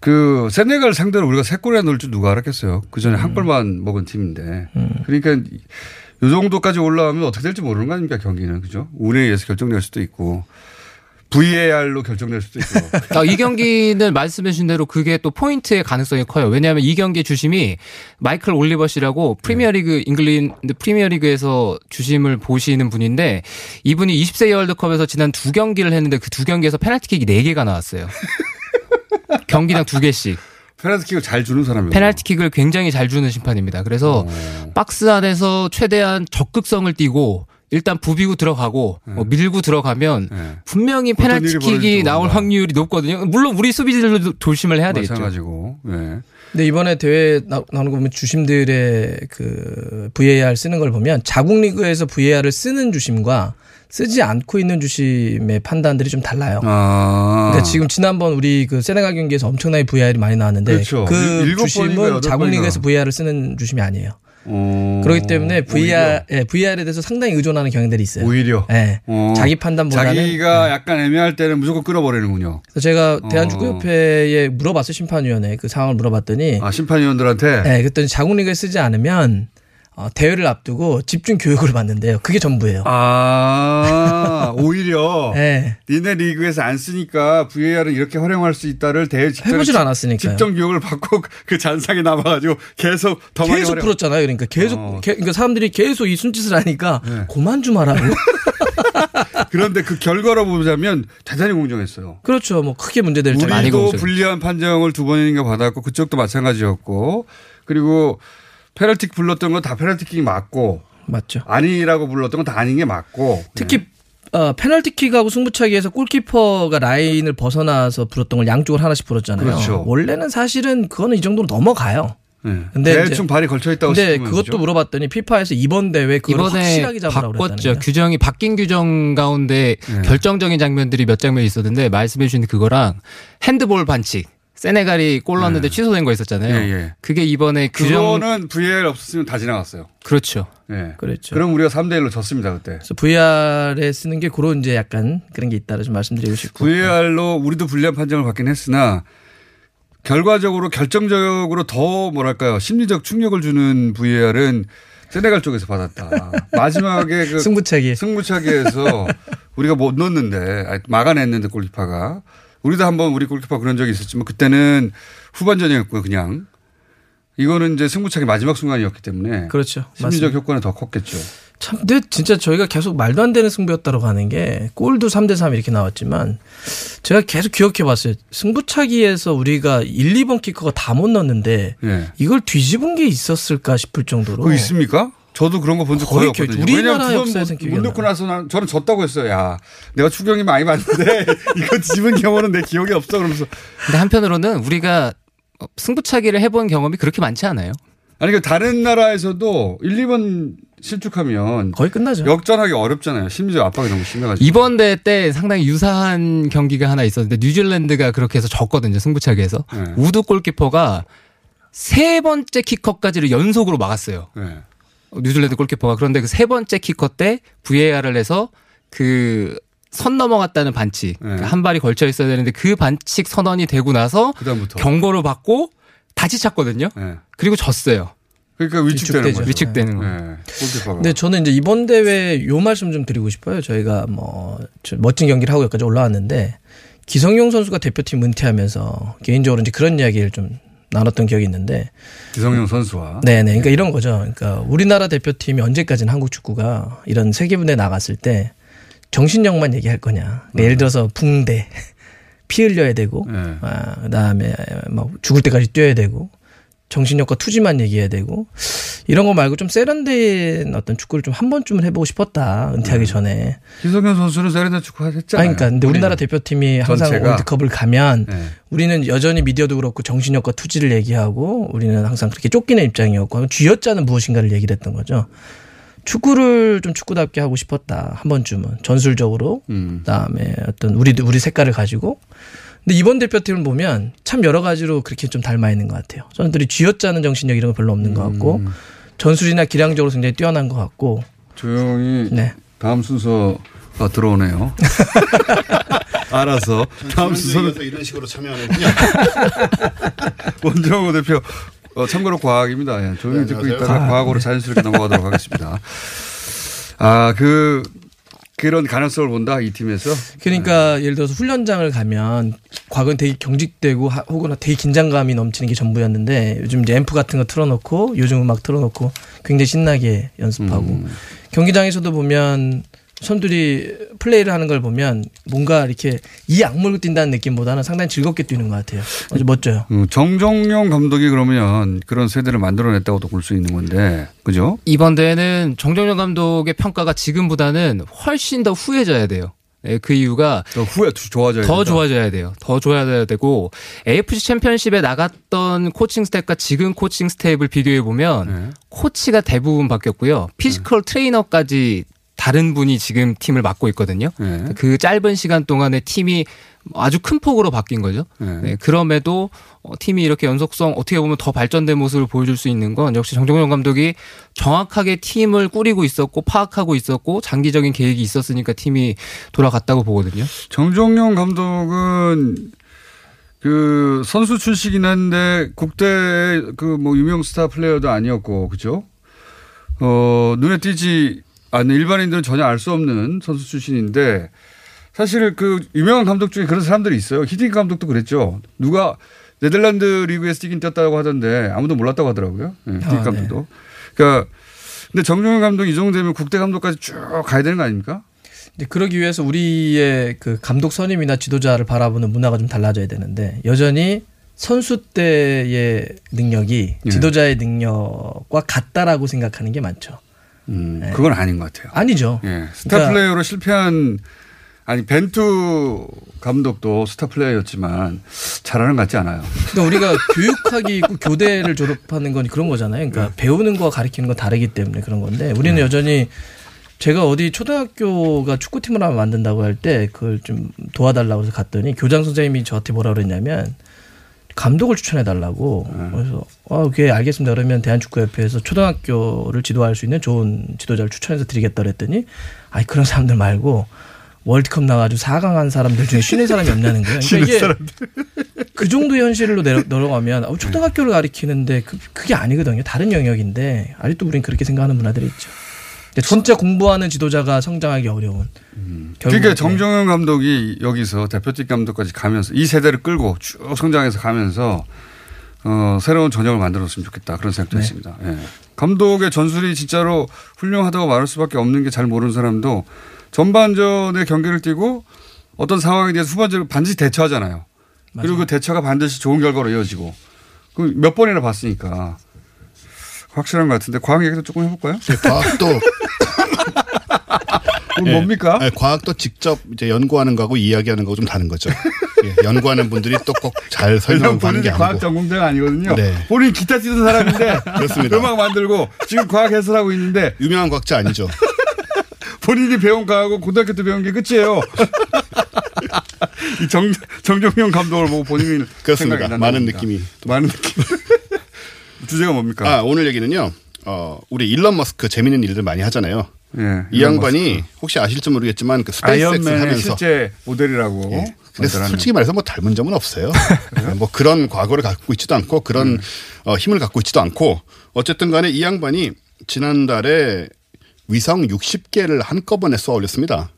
그 세네갈 상대로 우리가 세 골이나 넣을 줄 누가 알았겠어요. 그 전에 음. 한 골만 먹은 팀인데. 그러니까 요 정도까지 올라오면 어떻게 될지 모르는 거 아닙니까 경기는 그죠? 운에 의해서 결정될 수도 있고 VAR로 결정될 수도 있고. 아, 이 경기는 말씀해 주신 대로 그게 또 포인트의 가능성이 커요. 왜냐하면 이 경기 주심이 마이클 올리버시라고 프리미어리그 잉글랜드 프리미어리그에서 주심을 보시는 분인데 이분이 20세 월드컵에서 지난 두 경기를 했는데 그 두 경기에서 페널티킥이 4개가 나왔어요. (laughs) 경기당 두 개씩. 페널티킥을 잘 주는 사람이에요. 페널티킥을 굉장히 잘 주는 심판입니다. 그래서 어. 박스 안에서 최대한 적극성을 띠고 일단 부비고 들어가고 어, 밀고 들어가면 분명히 네. 일이 페널티킥이 나올. 확률이 높거든요. 물론 우리 수비들도 조심을 해야 되겠죠. 마찬가지고. 네. 근데 이번에 대회 나- 나오는 거 보면 주심들의 그 VAR 쓰는 걸 보면 자국 리그에서 VAR을 쓰는 주심과 쓰지 않고 있는 주심의 판단들이 좀 달라요. 아. 그러니까 지금 지난번 우리 그 세네갈 경기에서 엄청나게 VAR이 많이 나왔는데 그렇죠. 그 일- 주심은 자국. 리그에서 VAR을 쓰는 주심이 아니에요. 어, 그렇기 때문에 VR, 예, VR에 대해서 상당히 의존하는 경향들이 있어요. 오히려. 예. 어, 자기 판단보다는. 자기가 약간 애매할 때는 무조건 끊어버리는군요. 그래서 제가 어. 대한축구협회에 물어봤어요 심판위원회. 그 상황을 물어봤더니. 아 심판위원들한테? 네, 그랬더니 자국리그에 쓰지 않으면 어, 대회를 앞두고 집중 교육을 받는데요. 그게 전부예요. 아 (laughs) 오히려 네. 니네 리그에서 안 쓰니까 VAR을 이렇게 활용할 수 있다를 대회 직전에 해보질 집- 않았으니까요. 집중 교육을 받고 그 잔상이 남아가지고 계속 더 많이 계속 활용- 풀었잖아요. 그러니까 계속 어. 개- 그러니까 사람들이 계속 이 순짓을 하니까 네. 그만 좀 하라고. (laughs) 그런데 그 결과로 보자면 대단히 공정했어요. 그렇죠. 뭐 크게 문제될 점 우리도 불리한 판정을 두 번인가 받았고 그쪽도 마찬가지였고 그리고 페널티킥 불렀던 건 다 페널티킥이 맞고 맞죠. 아니라고 불렀던 건 다 아닌 게 맞고 특히 어, 페널티킥하고 승부차기에서 골키퍼가 라인을 벗어나서 불었던 걸 양쪽을 하나씩 불었잖아요. 그렇죠. 원래는 사실은 그거는 이 정도로 넘어가요. 네. 근데 대충 발이 걸쳐 있다고 근데 싶으면 그것도 그죠? 물어봤더니 피파에서 이번 대회 그걸 확실하게 잡으라고 바꿨죠. 그랬다는 규정이 바뀐 규정 가운데 네. 결정적인 장면들이 몇 장면 있었는데 말씀해 주신 그거랑 핸드볼 반칙. 세네갈이 골 넣었는데 취소된 거 있었잖아요. 예, 예. 그게 이번에 규정 그거는 VAR 없었으면 다 지나갔어요. 그렇죠. 예. 그랬죠. 그럼 우리가 3대 1로 졌습니다 그때. 그래서 VR에 쓰는 게 그런 이제 약간 그런 게 있다를 좀 말씀드리고 싶고. VAR로 우리도 불리한 판정을 받긴 했으나 결과적으로 결정적으로 더 뭐랄까요 심리적 충격을 주는 VAR은 세네갈 쪽에서 받았다. (laughs) 마지막에 그 승부차기. 승부차기에서 우리가 못 넣었는데 아니, 막아냈는데 골키퍼가 우리도 한번 우리 골키퍼 그런 적이 있었지만 그때는 후반전이었고요 그냥 이거는 이제 승부차기 마지막 순간이었기 때문에 그렇죠. 심리적 맞습니다. 효과는 더 컸겠죠. 참, 근데 진짜 저희가 계속 말도 안 되는 승부였다고 하는 게 골도 3대 3 이렇게 나왔지만 제가 계속 기억해 봤어요. 승부차기에서 우리가 1, 2번 키커가 다 못 넣었는데 예. 이걸 뒤집은 게 있었을까 싶을 정도로. 그거 있습니까? 저도 그런 거 본 적 거의 없거든요. 우리나라 기억이 못안 넣고 나서 난 저는 졌다고 했어요. 야, 내가 추경이 많이 봤는데 (laughs) 이거 집은 경우는 내 기억이 없어 그러면서. 근데 한편으로는 우리가 승부차기를 해본 경험이 그렇게 많지 않아요. 아니 그 다른 나라에서도 1, 2번 실축하면 거의 끝나죠. 역전하기 어렵잖아요. 심리적 압박이 너무 심해가지고. 이번 대회 때 상당히 유사한 경기가 하나 있었는데 뉴질랜드가 그렇게 해서 졌거든요. 승부차기에서. 네. 우드 골키퍼가 세 번째 키커까지를 연속으로 막았어요. 네. 뉴질랜드 골키퍼가 그런데 그 세 번째 키커 때 VAR을 해서 그 선 넘어갔다는 반칙 네. 한 발이 걸쳐 있어야 되는데 그 반칙 선언이 되고 나서 그다음부터. 경고를 받고 다시 찼거든요. 네. 그리고 졌어요. 그러니까 위축되는. 거죠. 위축되는 거. 네. 골키퍼가. 근데 저는 이제 이번 대회 요 말씀 좀 드리고 싶어요. 저희가 뭐저 멋진 경기를 하고 여기까지 올라왔는데 기성용 선수가 대표팀 은퇴하면서 개인적으로 이제 그런 이야기를 좀 나눴던 기억이 있는데 기성용 선수와. 네네. 그러니까 이런 거죠. 그러니까 우리나라 대표팀이 언제까지는 한국 축구가 이런 세계 분야에 나갔을 때 정신력만 얘기할 거냐. 그러니까 예를 들어서 붕대, (laughs) 피 흘려야 되고, 네. 아, 그다음에 막 죽을 때까지 뛰어야 되고, 정신력과 투지만 얘기해야 되고, 이런 거 말고 좀 세련된 어떤 축구를 좀 한 번쯤은 해보고 싶었다. 은퇴하기 전에. 기성용 선수는 세련된 축구 아니, 했잖아요. 그러니까 근데 우리나라 대표팀이 항상 전체가. 월드컵을 가면 네. 우리는 여전히 미디어도 그렇고 정신력과 투지를 얘기하고 우리는 항상 그렇게 쫓기는 입장이었고 쥐어짜는 무엇인가를 얘기를 했던 거죠. 축구를 좀 축구답게 하고 싶었다 한 번쯤은 전술적으로 음. 그다음에 어떤 우리 우리 색깔을 가지고 근데 이번 대표팀을 보면 참 여러 가지로 그렇게 좀 닮아 있는 것 같아요. 선수들이 쥐어짜는 정신력 이런 거 별로 없는 것 같고 음. 전술이나 기량적으로 굉장히 뛰어난 것 같고 조용히 네. 다음 순서가 들어오네요. (laughs) 알아서 다음 순서는 이런 식으로 참여하는군요. (laughs) 원정호 대표. 어, 참고로 과학입니다. 예, 조용히 네, 듣고. 있다가 과학. 과학으로 자연스럽게 넘어가도록 하겠습니다. 아, 그, 그런 가능성을 본다, 이 팀에서. 그러니까 예를 들어서 훈련장을 가면 과거는 되게 경직되고 하- 혹은 되게 긴장감이 넘치는 게 전부였는데 요즘 이제 앰프 같은 거 틀어놓고 요즘 음악 틀어놓고 굉장히 신나게 연습하고 음. 경기장에서도 보면 선들이 플레이를 하는 걸 보면 뭔가 이렇게 이 악물고 뛴다는 느낌보다는 상당히 즐겁게 뛰는 것 같아요. 아주 멋져요. 음, 정종용 감독이 그러면 그런 세대를 만들어냈다고도 볼 수 있는 건데, 그죠? 이번 대회는 정정용 감독의 평가가 지금보다는 훨씬 더 후해져야 돼요. 네, 그 이유가 더 후해 좋아져야 더 된다. 좋아져야 돼요. 더 좋아져야 되고 AFC 챔피언십에 나갔던 코칭 스태프와 지금 코칭 스태프를 비교해 보면 네. 코치가 대부분 바뀌었고요. 피지컬 트레이너까지 다른 분이 지금 팀을 맡고 있거든요. 네. 그 짧은 시간 동안에 팀이 아주 큰 폭으로 바뀐 거죠. 네. 네, 그럼에도 어, 팀이 이렇게 연속성 어떻게 보면 더 발전된 모습을 보여줄 수 있는 건 역시 정정용 감독이 정확하게 팀을 꾸리고 있었고 파악하고 있었고 장기적인 계획이 있었으니까 팀이 돌아갔다고 보거든요. 정종용 감독은 그 선수 출신이긴 한데 국대 그 뭐 유명 스타 플레이어도 아니었고 그죠? 어 눈에 띄지 않는 일반인들은 전혀 알 수 없는 선수 출신인데 사실 그 유명한 감독 중에 그런 사람들이 있어요. 히딩 감독도 그랬죠. 누가 네덜란드 리그에서 뛰긴 뛰었다고 하던데 아무도 몰랐다고 하더라고요. 네, 히딩크 아, 감독도. 그러니까 근데 정정용 감독 이 정도 되면 국대 감독까지 쭉 가야 되는 거 아닙니까? 이제 그러기 위해서 우리의 그 감독 선임이나 지도자를 바라보는 문화가 좀 달라져야 되는데 여전히 선수 때의 능력이 예. 지도자의 능력과 같다라고 생각하는 게 많죠. 음, 그건 아닌 것 같아요. 아니죠. 예. 스타 그러니까- 플레이어로 실패한 아니 벤투 감독도 스타 플레이어였지만 잘하는 것 같지 않아요. 그러니까 우리가 교육학이 있고 교대를 졸업하는 건 그런 거잖아요. 그러니까 배우는 거와 가르치는 건 다르기 때문에 그런 건데 우리는 여전히 제가 어디 초등학교가 축구팀을 하나 만든다고 할 때 그걸 좀 도와달라고 해서 갔더니 교장 선생님이 저한테 뭐라 그랬냐면 감독을 추천해 달라고 그래서 어 그게 알겠습니다 그러면 대한축구협회에서 초등학교를 지도할 수 있는 좋은 지도자를 추천해서 드리겠다 그랬더니 아이 그런 사람들 말고 월드컵 나가지고 4강 한 사람들 중에 쉬는 사람이 없냐는 거예요. 그러니까 이게 그 정도 현실로 내려, 내려가면 어, 초등학교를 가리키는데 그, 그게 아니거든요. 다른 영역인데 아직도 우린 그렇게 생각하는 문화들이 있죠. 진짜 공부하는 지도자가 성장하기 어려운. 결국은 그러니까 정정현 감독이 여기서 대표팀 감독까지 가면서 이 세대를 끌고 쭉 성장해서 가면서 어, 새로운 전형을 만들었으면 좋겠다 그런 생각도 네. 했습니다. 예. 감독의 전술이 진짜로 훌륭하다고 말할 수밖에 없는 게 잘 모르는 사람도 전반전에 경기를 뛰고 어떤 상황에 대해서 후반전에 반드시 대처하잖아요. 그리고 그 대처가 반드시 좋은 결과로 이어지고 그 몇 번이나 봤으니까 확실한 것 같은데 과학 얘기도 조금 해볼까요? 과학도 (laughs) 그건 뭡니까? 예, 과학도 직접 이제 연구하는 거하고 이야기하는 거하고 좀 다른 거죠. 예, 연구하는 분들이 또 꼭잘 왜냐면 설명하고 하는 게 본인이 과학 아니고. 전공자가 아니거든요. 네. 본인이 기타 치는 사람인데 그렇습니다. 음악 만들고 지금 과학 해설하고 있는데 유명한 과학자 아니죠. (laughs) 본인이 배운 과학은 고등학교 때 배운 게 끝이에요. (laughs) 이 정, 정종영 감독을 보고 본인이 그렇습니다. 많은 난답니다. 느낌이. 많은 느낌. 주제가 뭡니까? 아, 오늘 얘기는요. 어, 우리 일론 머스크 재밌는 일들 많이 하잖아요. 예, 이 양반이 머스크. 혹시 아실지 모르겠지만 그 스페이스X 하면서 실제 모델이라고. 예. 근데. 솔직히 말해서 뭐 닮은 점은 없어요. (laughs) 뭐 그런 과거를 갖고 있지도 않고 그런 어, 힘을 갖고 있지도 않고 어쨌든 간에 이 양반이 지난달에 위성 60개를 한꺼번에 쏘아 올렸습니다.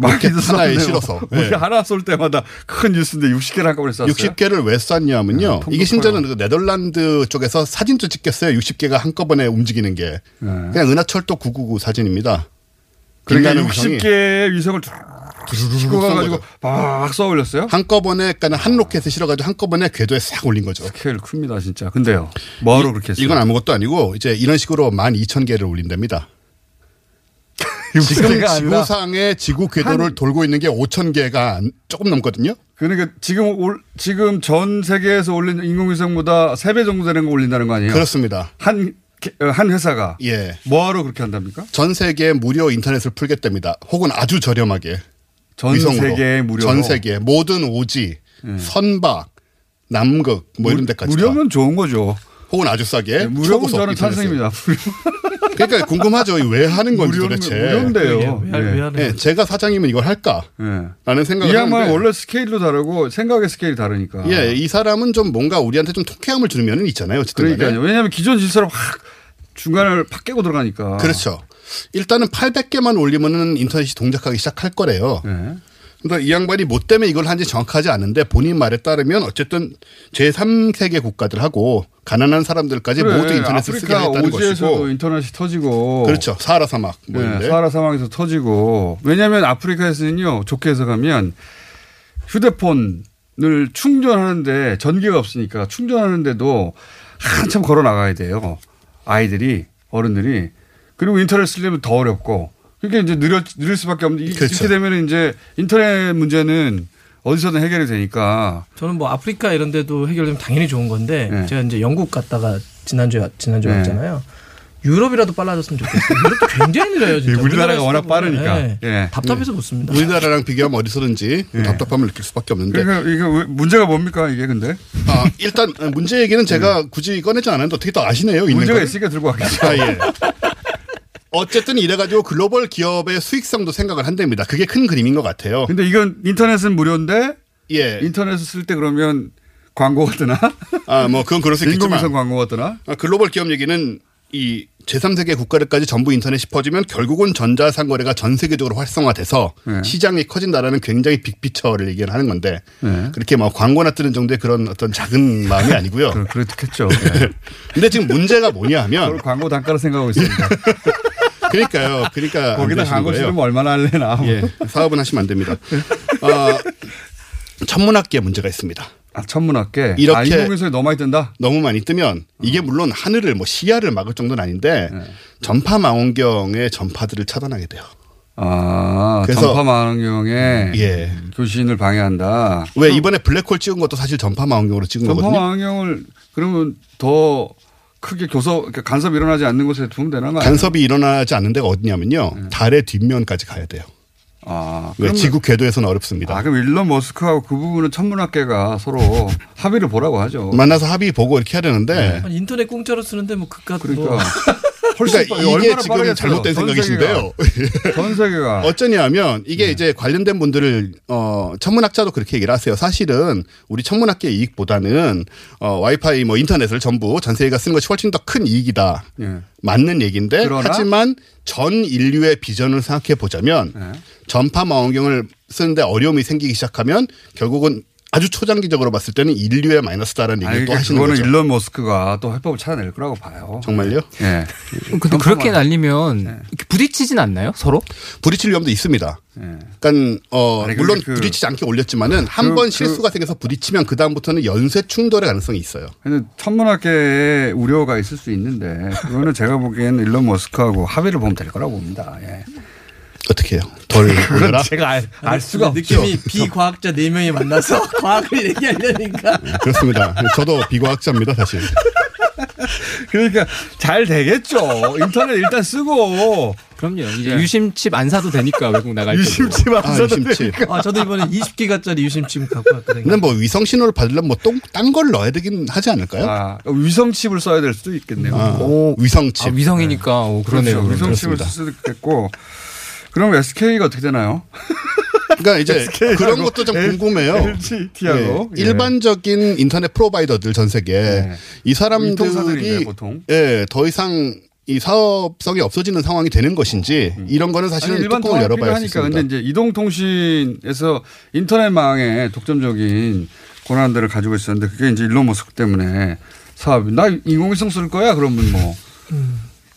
많이도 하나에. 실어서. 우리 (laughs) 예. 하나 쏠 때마다 큰 뉴스인데 60개를 한꺼번에 쐈어요. 60개를 왜 쐈냐면요. 네, 이게 심지어는 그 네덜란드 쪽에서 사진도 찍혔어요. 60개가 한꺼번에 움직이는 게. 그냥 은하철도 999 사진입니다. 그러니까 빛나는 위성이 60개의 위성을 싣고 가가지고 막 쏘아 올렸어요? 한꺼번에 그러니까 한 로켓에 실어가지고 한꺼번에 궤도에 싹 올린 거죠. 스케일 큽니다 진짜. 근데요. 뭐하러 이- 그렇게 했어요? 이건 아무것도 아니고 이제 이런 식으로 12,000개를 올린답니다. 지금 60개가 아니라 지구상의 지구 궤도를 돌고 있는 게 5,000개가 조금 넘거든요. 그러니까 지금 올 지금 전 세계에서 올린 인공위성보다 3배 정도 되는 거 올린다는 거 아니에요? 그렇습니다. 한, 한 회사가 예. 뭐하러 그렇게 한답니까? 전 세계에 무료 인터넷을 풀겠답니다. 혹은 아주 저렴하게. 전 위성으로. 세계에 무료로? 전 세계 모든 오지, 선박, 남극 뭐 이런 데까지. 다. 무료면 좋은 거죠. 혹은 아주 싸게. 무료면 초고속 저는. 찬성입니다. (laughs) 그러니까 궁금하죠. 왜 하는 건지 무료는- 도대체. 무료인데요. 왜 하는 예, 제가 사장이면 이걸 할까? 라는 생각을 이 양반 하는데 원래 스케일도 다르고 생각의 스케일이 다르니까. 예, 이 사람은 좀 뭔가 우리한테 좀 통쾌함을 주는 면은 있잖아요. 어쨌든. 그러니까요. 왜냐하면 기존 질서를 확 중간을 팍 깨고 들어가니까. 그렇죠. 일단은 800개만 올리면은 인터넷이 동작하기 시작할 거래요. 네. 그러니까 이 양반이 뭐 때문에 이걸 한지 정확하지 않은데 본인 말에 따르면 어쨌든 제3세계 국가들하고 가난한 사람들까지 그래, 모두 인터넷을 쓰게 오지에서도 것이고 인터넷이 터지고 그렇죠. 사하라 사막 뭐 네. 사하라 사막에서 터지고 왜냐하면 아프리카에서는요 좋게 해석하면 휴대폰을 충전하는데 전기가 없으니까 충전하는데도 한참 걸어 나가야 돼요 아이들이 어른들이 그리고 인터넷 쓰려면 더 어렵고 그러니까 이제 느려 느릴 수밖에 없는 이- 그렇죠. 이렇게 되면 이제 인터넷 문제는 어디서든 해결이 되니까 저는 뭐 아프리카 이런 데도 해결되면 당연히 좋은 건데 네. 제가 이제 영국 갔다가 지난주에 지난주에 네. 왔잖아요. 유럽이라도 빨라졌으면 좋겠어요. 유럽도 굉장히 느려요. 진짜. 예, 우리나라가 워낙 빠르니까. 네. 예. 답답해서 못 씁니다. 우리나라랑 비교하면 어디서든지 답답함을 느낄 수밖에 없는데. 그러니까 이게 왜- 문제가 뭡니까 이게 근데? 아, 일단 문제 얘기는 제가 굳이 꺼내지 않았는데 어떻게 또 아시네요. 있는 문제가. 있으니까 들고 왔겠죠. 아, 예. 어쨌든 이래가지고 글로벌 기업의 수익성도 생각을 한답니다. 그게 큰 그림인 것 같아요. 근데 이건 인터넷은 무료인데 예. 인터넷을 쓸 때 그러면 광고가 뜨나? 아, 뭐 그건 그럴 수 있겠지만 인공위성 광고가 뜨나? 아, 글로벌 기업 얘기는 이 제3세계 국가들까지 전부 인터넷이 퍼지면 결국은 전자상거래가 전 세계적으로 활성화돼서 네. 시장이 커진다라는 굉장히 빅피처를 얘기를 하는 건데 네. 그렇게 막 광고나 뜨는 정도의 그런 어떤 작은 마음이 아니고요. (laughs) 그렇겠죠. (laughs) 근데 지금 문제가 뭐냐 하면 광고 단가로 생각하고 있습니다. (laughs) 그러니까요. 그러니까 안 거기다 광고. 치르면 얼마나 할래나. 예, 사업은 하시면 안 됩니다. 어, 천문학계에 문제가 있습니다. 아, 천문학계. 이렇게 아, 인공위성이 너무 많이 뜬다? 너무 많이 뜨면 이게 물론 하늘을 뭐 시야를 막을 정도는 아닌데 네. 전파 망원경의 전파들을 차단하게 돼요. 아, 그래서- 전파 망원경에 예. 교신을 방해한다. 왜 이번에 블랙홀 찍은 것도 사실 전파 망원경으로 찍은 전파 거거든요. 망원경을 그러면 더 크게 교섭 그러니까 간섭 일어나지 않는 곳에 두면 되는 거 아니에요? 간섭이 일어나지 않는 데가 어디냐면요. 달의 뒷면까지 가야 돼요. 아, 왜 그러면- 지구 궤도에서는 어렵습니다. 아, 그럼 일론 머스크하고 그 부분은 천문학계가 서로 (laughs) 합의를 보라고 하죠. 만나서 합의 보고 이렇게 해야 되는데 아니, 인터넷 공짜로 쓰는데 뭐 그깟 그러니까. 뭐 (laughs) 훨씬 그러니까 빠- 이게 지금. 잘못된 전 생각이신데요. (laughs) 전 세계가. 어쩌냐면 이게 이제 관련된 분들을 어 천문학자도 그렇게 얘기를 하세요. 사실은 우리 천문학계 이익보다는 어 와이파이 뭐 인터넷을 전부 전 세계가 쓰는 것이 훨씬 더 큰 이익이다. 예. 맞는 얘기인데 그러나? 하지만 전 인류의 비전을 생각해 보자면 네. 전파 망원경을 쓰는데 어려움이 생기기 시작하면 결국은 아주 초장기적으로 봤을 때는 인류의 마이너스다라는 얘기를 아니, 또 하시는 그거는 거죠. 일론 머스크가 또 해법을 찾아낼 거라고 봐요. 정말요? 예. 근데 그렇게 날리면 네. 부딪히진 않나요? 서로? 부딪힐 위험도 있습니다. 예. 그러니까 어 아니, 물론 그- 부딪히지 않게 올렸지만은 한 그- 번 그- 실수가 생겨서 부딪히면 그 다음부터는 연쇄 충돌의 가능성이 있어요. 근데 천문학계에 우려가 있을 수 있는데 그거는 제가 보기에는 일론 머스크하고 합의를 보면 될 거라고 봅니다. 예. 어떻게 해요? 덜 올려라? 제가 알, 알 수가 없죠. 느낌이 (laughs) 비과학자 네 명이 만나서 (laughs) 과학을 얘기하려니까 그렇습니다. 저도 비과학자입니다, 사실. 그러니까 잘 되겠죠. 인터넷 일단 쓰고 그럼요. 이제 유심칩 안 사도 되니까 외국 나갈 때. 유심칩 안 아, 써도 유심칩. 되니까. 아 저도 이번에 20기가짜리 유심칩 갖고 왔거든요. 근데 뭐 위성 신호를 받으려면 뭐딴 걸 넣어야 되긴 하지 않을까요? 아, 위성칩을 써야 될 수도 있겠네요. 아, 오, 위성칩. 아, 위성이니까 오, 그러네요. 그렇죠. 위성칩을 쓸 있겠고. 그럼 SK가 어떻게 되나요? 그러니까 이제 (laughs) SK 하고 그런 것도 좀 궁금해요. LGT하고 예, 일반적인 인터넷 프로바이더들 전 세계 네. 이 사람들이. 예, 더 이상 이 사업성이 없어지는 상황이 되는 것인지 이런 거는 사실은 아니, 일반 뚜껑을 열어봐야. 있습니다. 근데 이제 이동통신에서 인터넷망에 독점적인 권한들을 가지고 있었는데 그게 이제 일론 머스크 때문에 사업이 나 인공위성 쓸 거야 그러면 뭐.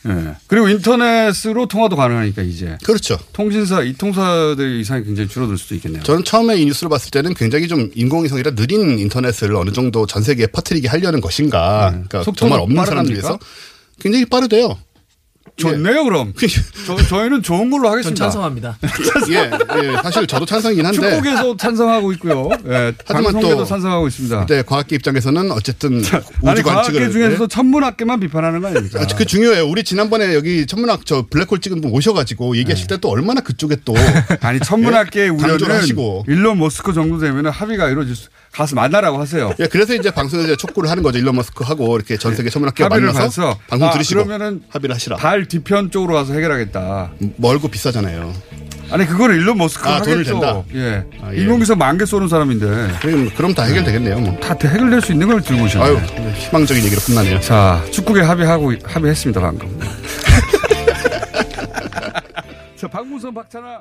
예. 그리고 인터넷으로 통화도 가능하니까 이제 그렇죠. 통신사 이 통사들의 이상이 굉장히 줄어들 수도 있겠네요. 저는 처음에 이 뉴스를 봤을 때는 굉장히 좀 인공위성이라 느린 인터넷을 어느 정도 전 세계에 퍼뜨리게 하려는 것인가. 그러니까 네. 속도도 정말 없는? 사람들 위해서 굉장히 빠르대요. 좋네요 그럼. (laughs) 저, 저희는 좋은 걸로 전 하겠습니다. 찬성합니다. (laughs) 예, 예, 사실 저도 찬성이긴 한데. 축구계도 찬성하고 있고요. 예, 하지만 또 찬성하고 있습니다. 네, 과학계 입장에서는 어쨌든 아니 우주 과학계 관측을 중에서도 천문학계만 비판하는 거 아닙니까? 아, 그 중요해요. 우리 지난번에 여기 천문학 저 블랙홀 찍은 분 오셔가지고 얘기하실 때 또 얼마나 그쪽에 또 (laughs) 아니 천문학계의 예? 우려는 하시고. 일론 머스크 정도 되면 합의가 이루어질 수 가서 만나라고 하세요. 예, 그래서 이제 방송에서 촉구를 하는 거죠. 일론 머스크 하고 이렇게 전 세계 천문학계 만나서 가서 방송 아, 들으시고 그러면은 합의를 하시라. 달 뒤편 쪽으로 가서 해결하겠다. 멀고 비싸잖아요. 아니 그거는 일론 머스크 아, 하겠죠. 돈을 댄다? 예. 아, 예. 인공위성 만개 쏘는 사람인데 그럼, 그럼 다 해결되겠네요. 뭐. 다 해결될 수 있는 걸 들고 오셨네. 아유, 희망적인 얘기로 끝나네요. 자, 축구계 합의하고 합의했습니다 방금. (laughs) 자, 박문선 박찬아